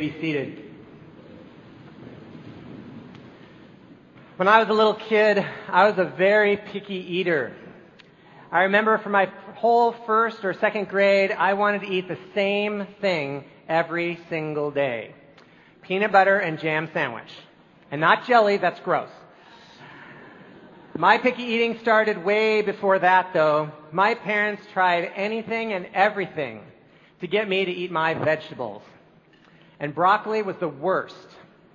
Be seated. When I was a little kid, I was a very picky eater. I remember for my whole first or second grade, I wanted to eat the same thing every single day. Peanut butter and jam sandwich. And not jelly, that's gross. My picky eating started way before that though. My parents tried anything and everything to get me to eat my vegetables. And broccoli was the worst.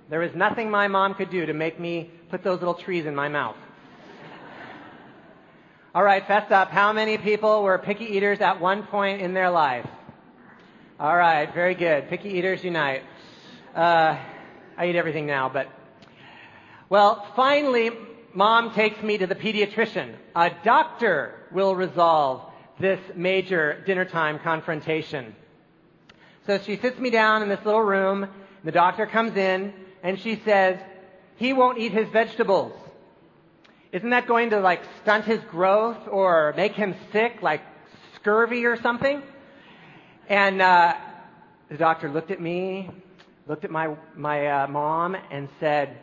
There was nothing my mom could do to make me put those little trees in my mouth. All right, fess up. How many people were picky eaters at one point in their life? All right, very good. Picky eaters unite. Uh, I eat everything now, but well, finally, mom takes me to the pediatrician. A doctor will resolve this major dinner time confrontation. So she sits me down in this little room. And the doctor comes in and she says, he won't eat his vegetables. Isn't that going to like stunt his growth or make him sick, like scurvy or something? And uh, the doctor looked at me, looked at my my uh, mom, and said,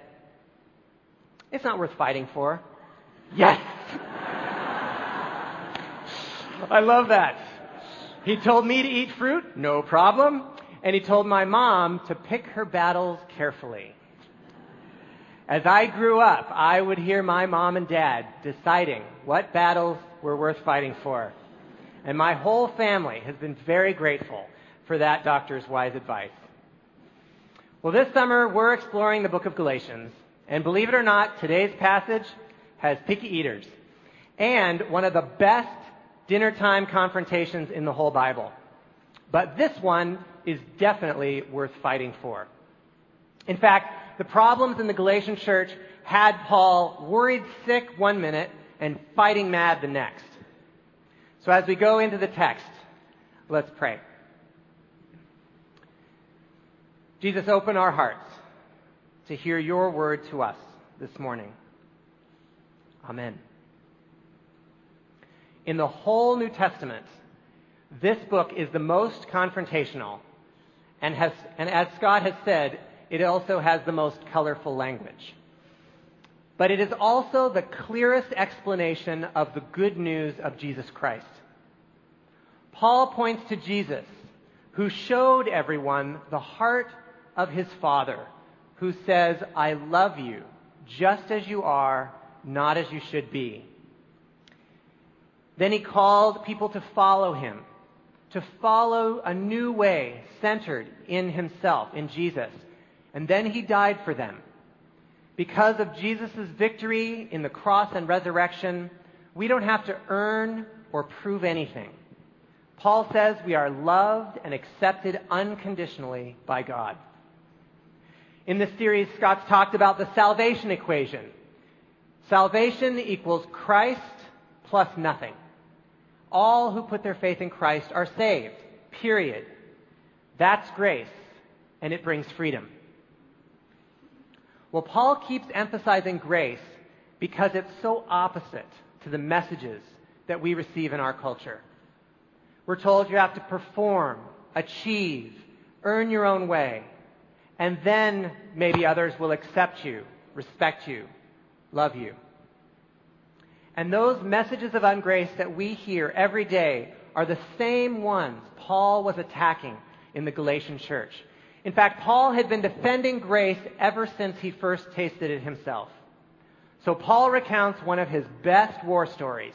"It's not worth fighting for." Yes. I love that. He told me to eat fruit, no problem. And he told my mom to pick her battles carefully. As I grew up, I would hear my mom and dad deciding what battles were worth fighting for. And my whole family has been very grateful for that doctor's wise advice. Well, this summer we're exploring the book of Galatians. And believe it or not, today's passage has picky eaters and one of the best dinner time confrontations in the whole Bible. But this one is definitely worth fighting for. In fact, the problems in the Galatian church had Paul worried sick one minute and fighting mad the next. So as we go into the text, let's pray. Jesus, open our hearts to hear your word to us this morning. Amen. In the whole New Testament, this book is the most confrontational, and, has, and as Scott has said, it also has the most colorful language. But it is also the clearest explanation of the good news of Jesus Christ. Paul points to Jesus, who showed everyone the heart of his Father, who says, I love you just as you are, not as you should be. Then he called people to follow him, to follow a new way centered in himself, in Jesus. And then he died for them. Because of Jesus' victory in the cross and resurrection, we don't have to earn or prove anything. Paul says we are loved and accepted unconditionally by God. In this series, Scott's talked about the salvation equation. Salvation equals Christ plus nothing. All who put their faith in Christ are saved. Period. That's grace, and it brings freedom. Well, Paul keeps emphasizing grace because it's so opposite to the messages that we receive in our culture. We're told you have to perform, achieve, earn your own way, and then maybe others will accept you, respect you, love you. And those messages of ungrace that we hear every day are the same ones Paul was attacking in the Galatian church. In fact, Paul had been defending grace ever since he first tasted it himself. So Paul recounts one of his best war stories.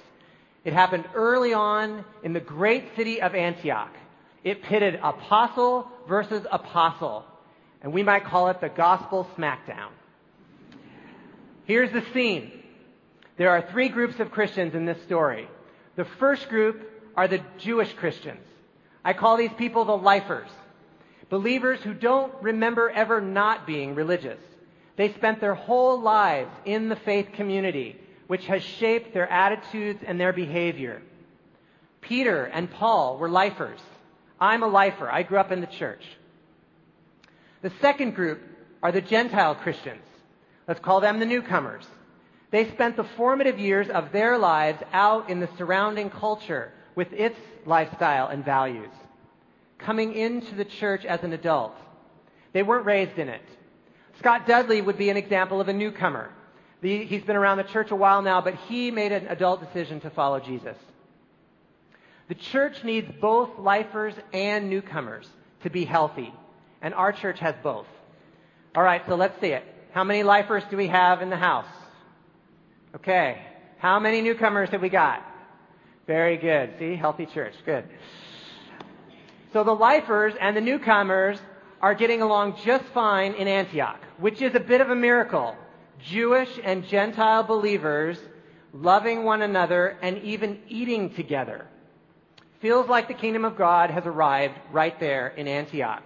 It happened early on in the great city of Antioch. It pitted apostle versus apostle, and we might call it the gospel smackdown. Here's the scene. There are three groups of Christians in this story. The first group are the Jewish Christians. I call these people the lifers. Believers who don't remember ever not being religious. They spent their whole lives in the faith community, which has shaped their attitudes and their behavior. Peter and Paul were lifers. I'm a lifer. I grew up in the church. The second group are the Gentile Christians. Let's call them the newcomers. They spent the formative years of their lives out in the surrounding culture with its lifestyle and values. Coming into the church as an adult, They weren't raised in it. Scott Dudley would be an example of a newcomer. He's been around the church a while now, but he made an adult decision to follow Jesus. The church needs both lifers and newcomers to be healthy, and our church has both. All right, so let's see it. How many lifers do we have in the house? Okay. How many newcomers have we got? Very good. See, healthy church. Good. So the lifers and the newcomers are getting along just fine in Antioch, which is a bit of a miracle. Jewish and Gentile believers loving one another and even eating together. Feels like the kingdom of God has arrived right there in Antioch.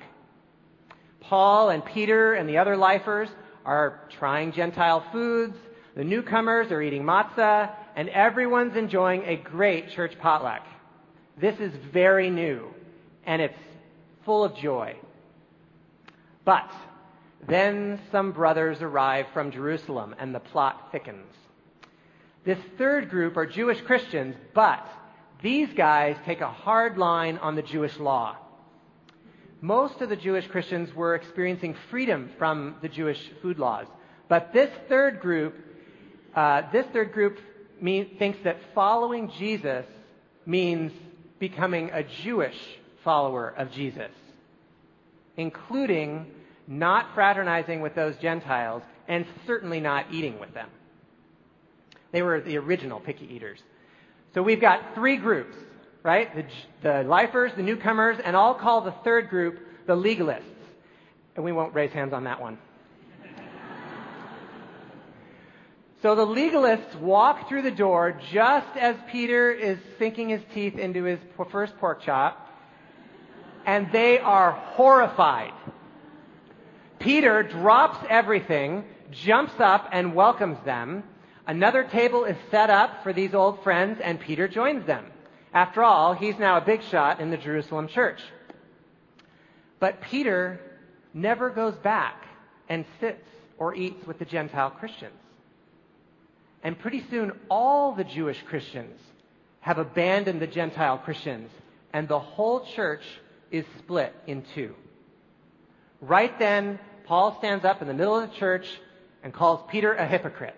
Paul and Peter and the other lifers are trying Gentile foods. The newcomers are eating matzah, and everyone's enjoying a great church potluck. This is very new, and it's full of joy. But then some brothers arrive from Jerusalem, and the plot thickens. This third group are Jewish Christians, but these guys take a hard line on the Jewish law. Most of the Jewish Christians were experiencing freedom from the Jewish food laws. But this third group, uh, this third group mean, thinks that following Jesus means becoming a Jewish follower of Jesus, including not fraternizing with those Gentiles and certainly not eating with them. They were the original picky eaters. So we've got three groups, right? The, the lifers, the newcomers, and I'll call the third group the legalists. And we won't raise hands on that one. So the legalists walk through the door just as Peter is sinking his teeth into his first pork chop, and they are horrified. Peter drops everything, jumps up, and welcomes them. Another table is set up for these old friends, and Peter joins them. After all, he's now a big shot in the Jerusalem church. But Peter never goes back and sits or eats with the Gentile Christians. And pretty soon, all the Jewish Christians have abandoned the Gentile Christians, and the whole church is split in two. Right then, Paul stands up in the middle of the church and calls Peter a hypocrite.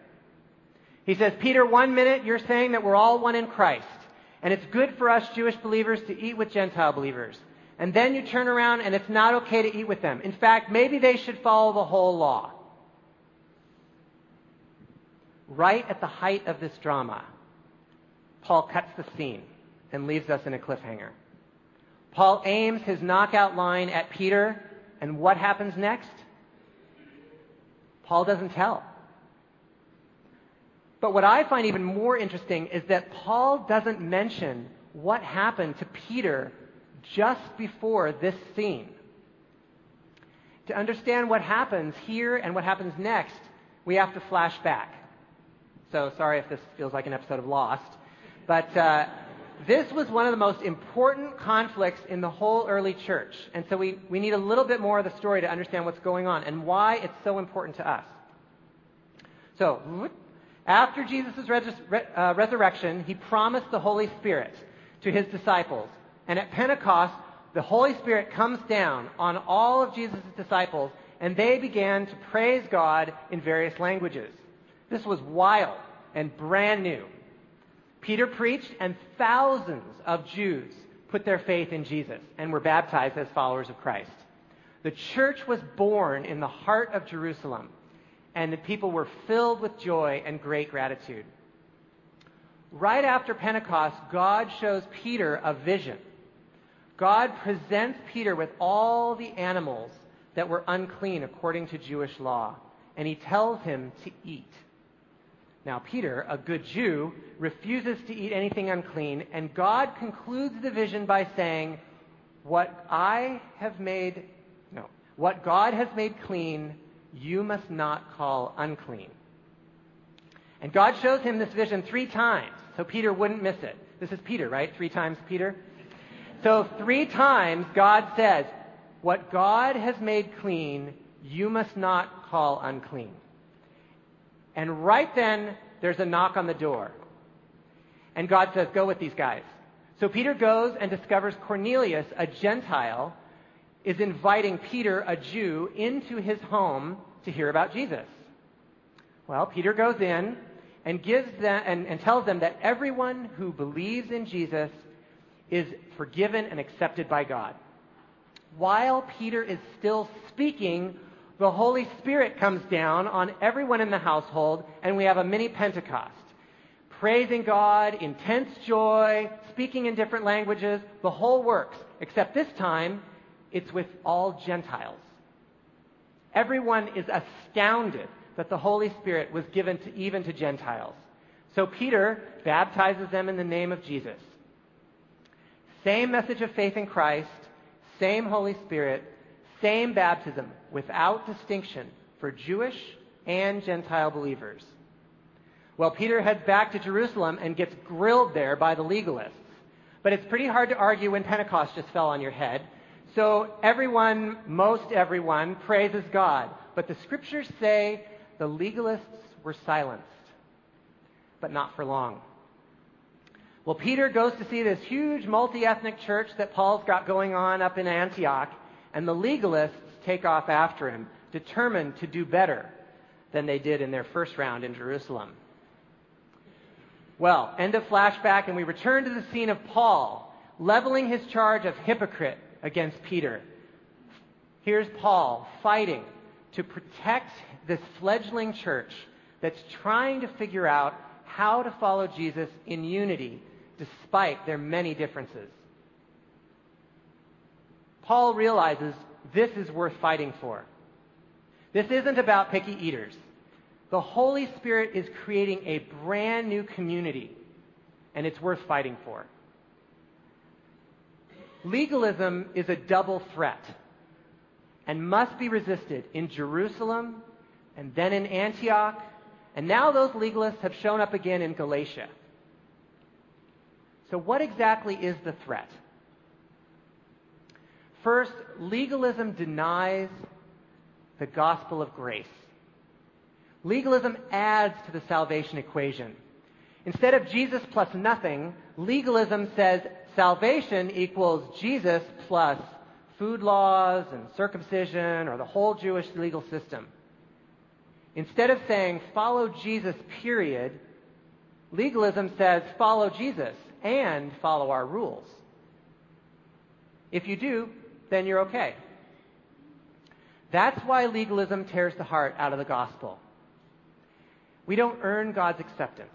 He says, Peter, one minute you're saying that we're all one in Christ, and it's good for us Jewish believers to eat with Gentile believers. And then you turn around and it's not okay to eat with them. In fact, maybe they should follow the whole law. Right at the height of this drama, Paul cuts the scene and leaves us in a cliffhanger. Paul aims his knockout line at Peter, and what happens next? Paul doesn't tell. But what I find even more interesting is that Paul doesn't mention what happened to Peter just before this scene. To understand what happens here and what happens next, we have to flash back. So sorry if this feels like an episode of Lost. But uh, this was one of the most important conflicts in the whole early church. And so we, we need a little bit more of the story to understand what's going on and why it's so important to us. So, after Jesus' res- uh, resurrection, he promised the Holy Spirit to his disciples. And at Pentecost, the Holy Spirit comes down on all of Jesus' disciples, and they began to praise God in various languages. This was wild and brand new. Peter preached, and thousands of Jews put their faith in Jesus and were baptized as followers of Christ. The church was born in the heart of Jerusalem, and the people were filled with joy and great gratitude. Right after Pentecost, God shows Peter a vision. God presents Peter with all the animals that were unclean according to Jewish law, and he tells him to eat. Now, Peter, a good Jew, refuses to eat anything unclean, and God concludes the vision by saying, What I have made, no, what God has made clean, you must not call unclean. And God shows him this vision three times, so Peter wouldn't miss it. This is Peter, right? Three times Peter? So, three times God says, What God has made clean, you must not call unclean. And right then, there's a knock on the door. And God says, Go with these guys. So Peter goes and discovers Cornelius, a Gentile, is inviting Peter, a Jew, into his home to hear about Jesus. Well, Peter goes in and gives them and, and tells them that everyone who believes in Jesus is forgiven and accepted by God. While Peter is still speaking, the Holy Spirit comes down on everyone in the household, and we have a mini Pentecost. Praising God, intense joy, speaking in different languages, the whole works. Except this time, it's with all Gentiles. Everyone is astounded that the Holy Spirit was given to, even to Gentiles. So Peter baptizes them in the name of Jesus. Same message of faith in Christ, same Holy Spirit, same baptism without distinction for Jewish and Gentile believers. Well, Peter heads back to Jerusalem and gets grilled there by the legalists. But it's pretty hard to argue when Pentecost just fell on your head. So everyone, most everyone, praises God. But the scriptures say the legalists were silenced, but not for long. Well, Peter goes to see this huge multi ethnic church that Paul's got going on up in Antioch, and the legalists take off after him, determined to do better than they did in their first round in Jerusalem. Well, end of flashback, and we return to the scene of Paul leveling his charge of hypocrite against Peter. Here's Paul fighting to protect this fledgling church that's trying to figure out how to follow Jesus in unity despite their many differences. Paul realizes this is worth fighting for. This isn't about picky eaters. The Holy Spirit is creating a brand new community, and it's worth fighting for. Legalism is a double threat and must be resisted in Jerusalem and then in Antioch, and now those legalists have shown up again in Galatia. So, what exactly is the threat? First, legalism denies the gospel of grace. Legalism adds to the salvation equation. Instead of Jesus plus nothing, legalism says salvation equals Jesus plus food laws and circumcision or the whole Jewish legal system. Instead of saying follow Jesus, period, legalism says follow Jesus and follow our rules. If you do, then you're okay. That's why legalism tears the heart out of the gospel. We don't earn God's acceptance.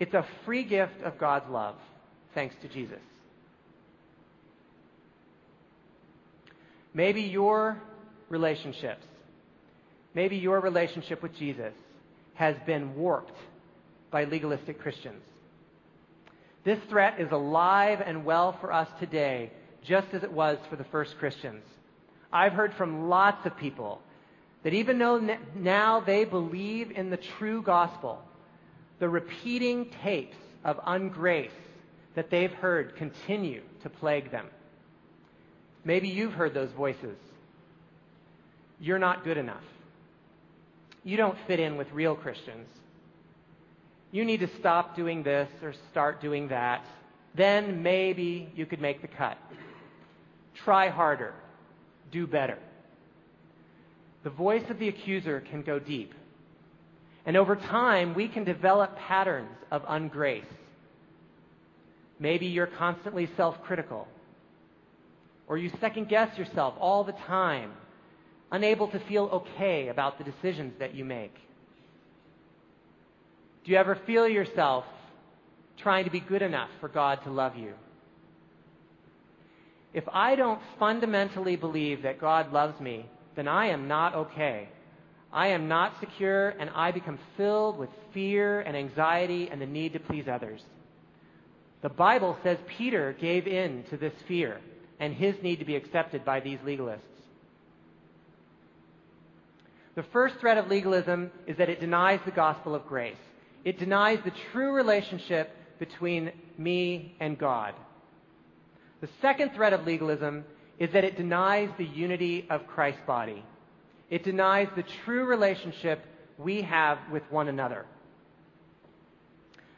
It's a free gift of God's love, thanks to Jesus. Maybe your relationships, maybe your relationship with Jesus has been warped by legalistic Christians. This threat is alive and well for us today, just as it was for the first Christians. I've heard from lots of people that even though now they believe in the true gospel, the repeating tapes of ungrace that they've heard continue to plague them. Maybe you've heard those voices. You're not good enough. You don't fit in with real Christians. You need to stop doing this or start doing that. Then maybe you could make the cut. Try harder. Do better. The voice of the accuser can go deep. And over time, we can develop patterns of ungrace. Maybe you're constantly self critical or you second guess yourself all the time, unable to feel okay about the decisions that you make? Do you ever feel yourself trying to be good enough for God to love you? If I don't fundamentally believe that God loves me, then I am not okay. I am not secure, and I become filled with fear and anxiety and the need to please others. The Bible says Peter gave in to this fear and his need to be accepted by these legalists. The first threat of legalism is that it denies the gospel of grace. It denies the true relationship between me and God. The second threat of legalism is that it denies the unity of Christ's body. It denies the true relationship we have with one another.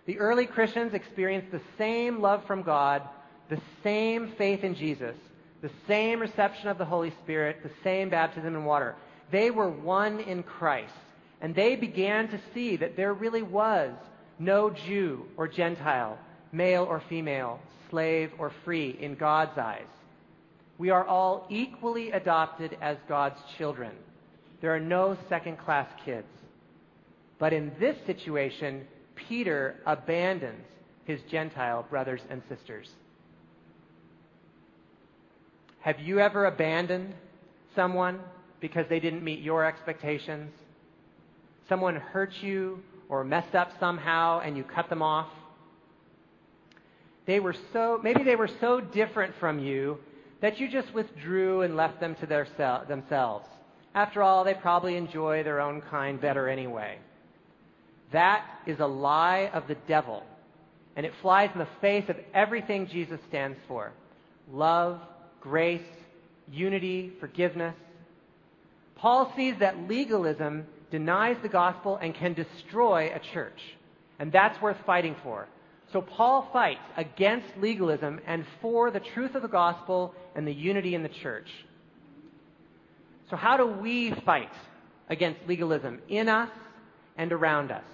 The early Christians experienced the same love from God the same faith in Jesus, the same reception of the Holy Spirit, the same baptism in water. They were one in Christ. And they began to see that there really was no Jew or Gentile, male or female, slave or free in God's eyes. We are all equally adopted as God's children. There are no second class kids. But in this situation, Peter abandons his Gentile brothers and sisters. Have you ever abandoned someone because they didn't meet your expectations? Someone hurt you or messed up somehow and you cut them off? They were so, maybe they were so different from you that you just withdrew and left them to their themselves. After all, they probably enjoy their own kind better anyway. That is a lie of the devil, and it flies in the face of everything Jesus stands for love, grace, unity, forgiveness. Paul sees that legalism denies the gospel and can destroy a church, and that's worth fighting for. So Paul fights against legalism and for the truth of the gospel and the unity in the church. So, how do we fight against legalism in us and around us?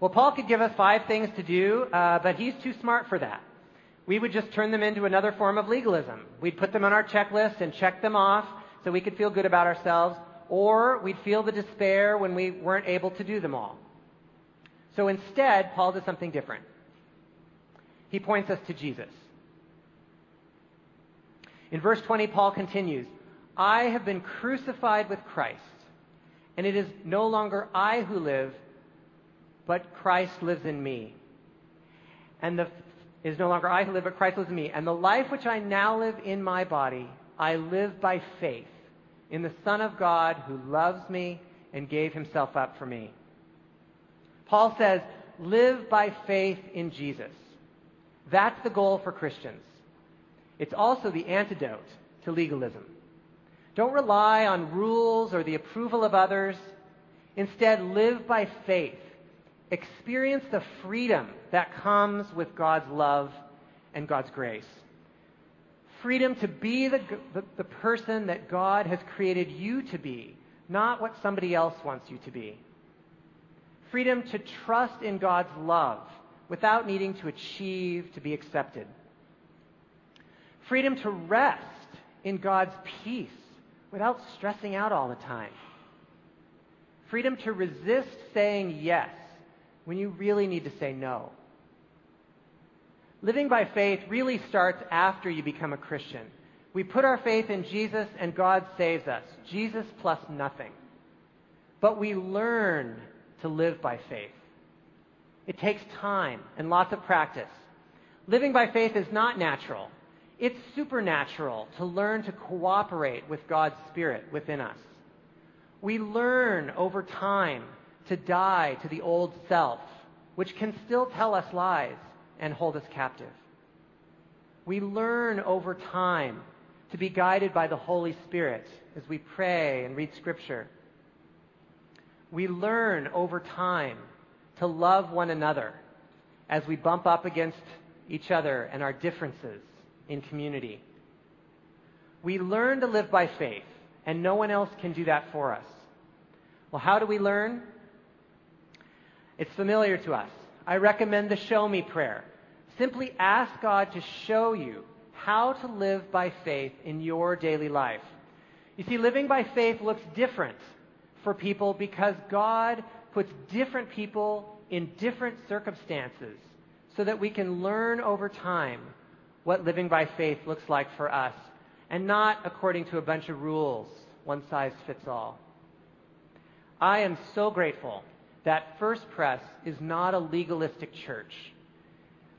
Well, Paul could give us five things to do, uh, but he's too smart for that. We would just turn them into another form of legalism. We'd put them on our checklist and check them off so we could feel good about ourselves, or we'd feel the despair when we weren't able to do them all. So instead, Paul does something different. He points us to Jesus. In verse 20, Paul continues I have been crucified with Christ, and it is no longer I who live, but Christ lives in me. And the it is no longer I who live, but Christ lives in me. And the life which I now live in my body, I live by faith in the Son of God who loves me and gave himself up for me. Paul says, live by faith in Jesus. That's the goal for Christians. It's also the antidote to legalism. Don't rely on rules or the approval of others. Instead, live by faith. Experience the freedom that comes with God's love and God's grace. Freedom to be the, the, the, person that God has created you to be, not what somebody else wants you to be. Freedom to trust in God's love without needing to achieve to be accepted. Freedom to rest in God's peace without stressing out all the time. Freedom to resist saying yes when you really need to say no. Living by faith really starts after you become a Christian. We put our faith in Jesus and God saves us. Jesus plus nothing. But we learn to live by faith. It takes time and lots of practice. Living by faith is not natural. It's supernatural to learn to cooperate with God's Spirit within us. We learn over time to die to the old self, which can still tell us lies and hold us captive. We learn over time to be guided by the Holy Spirit as we pray and read Scripture. We learn over time to love one another as we bump up against each other and our differences in community. We learn to live by faith, and no one else can do that for us. Well, how do we learn? It's familiar to us. I recommend the Show Me prayer. Simply ask God to show you how to live by faith in your daily life. You see, living by faith looks different for people because God puts different people in different circumstances so that we can learn over time what living by faith looks like for us and not according to a bunch of rules, one size fits all. I am so grateful that First Pres is not a legalistic church.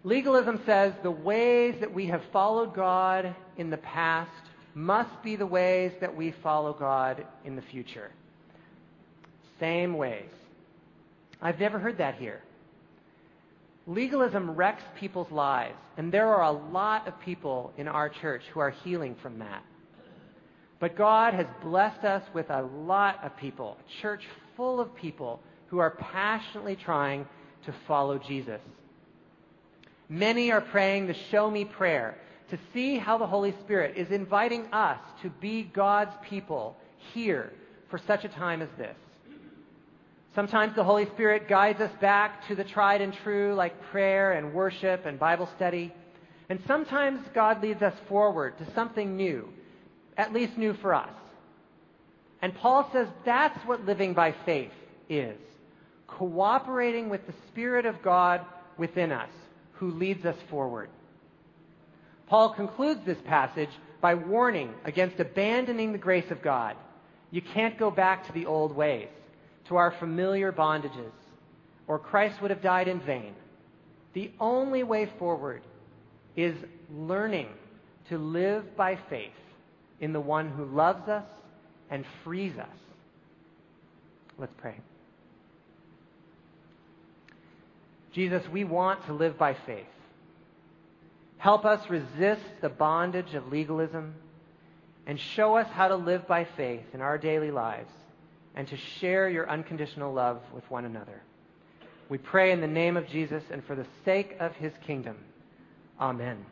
Legalism says the ways that we have followed God in the past must be the ways that we follow God in the future. Same ways. I've never heard that here. Legalism wrecks people's lives, and there are a lot of people in our church who are healing from that. But God has blessed us with a lot of people, a church full of people who are passionately trying to follow Jesus. Many are praying the show me prayer, to see how the Holy Spirit is inviting us to be God's people here for such a time as this. Sometimes the Holy Spirit guides us back to the tried and true, like prayer and worship and Bible study. And sometimes God leads us forward to something new, at least new for us. And Paul says that's what living by faith is cooperating with the Spirit of God within us, who leads us forward. Paul concludes this passage by warning against abandoning the grace of God. You can't go back to the old ways, to our familiar bondages, or Christ would have died in vain. The only way forward is learning to live by faith in the one who loves us and frees us. Let's pray. Jesus, we want to live by faith. Help us resist the bondage of legalism and show us how to live by faith in our daily lives and to share your unconditional love with one another. We pray in the name of Jesus and for the sake of his kingdom. Amen.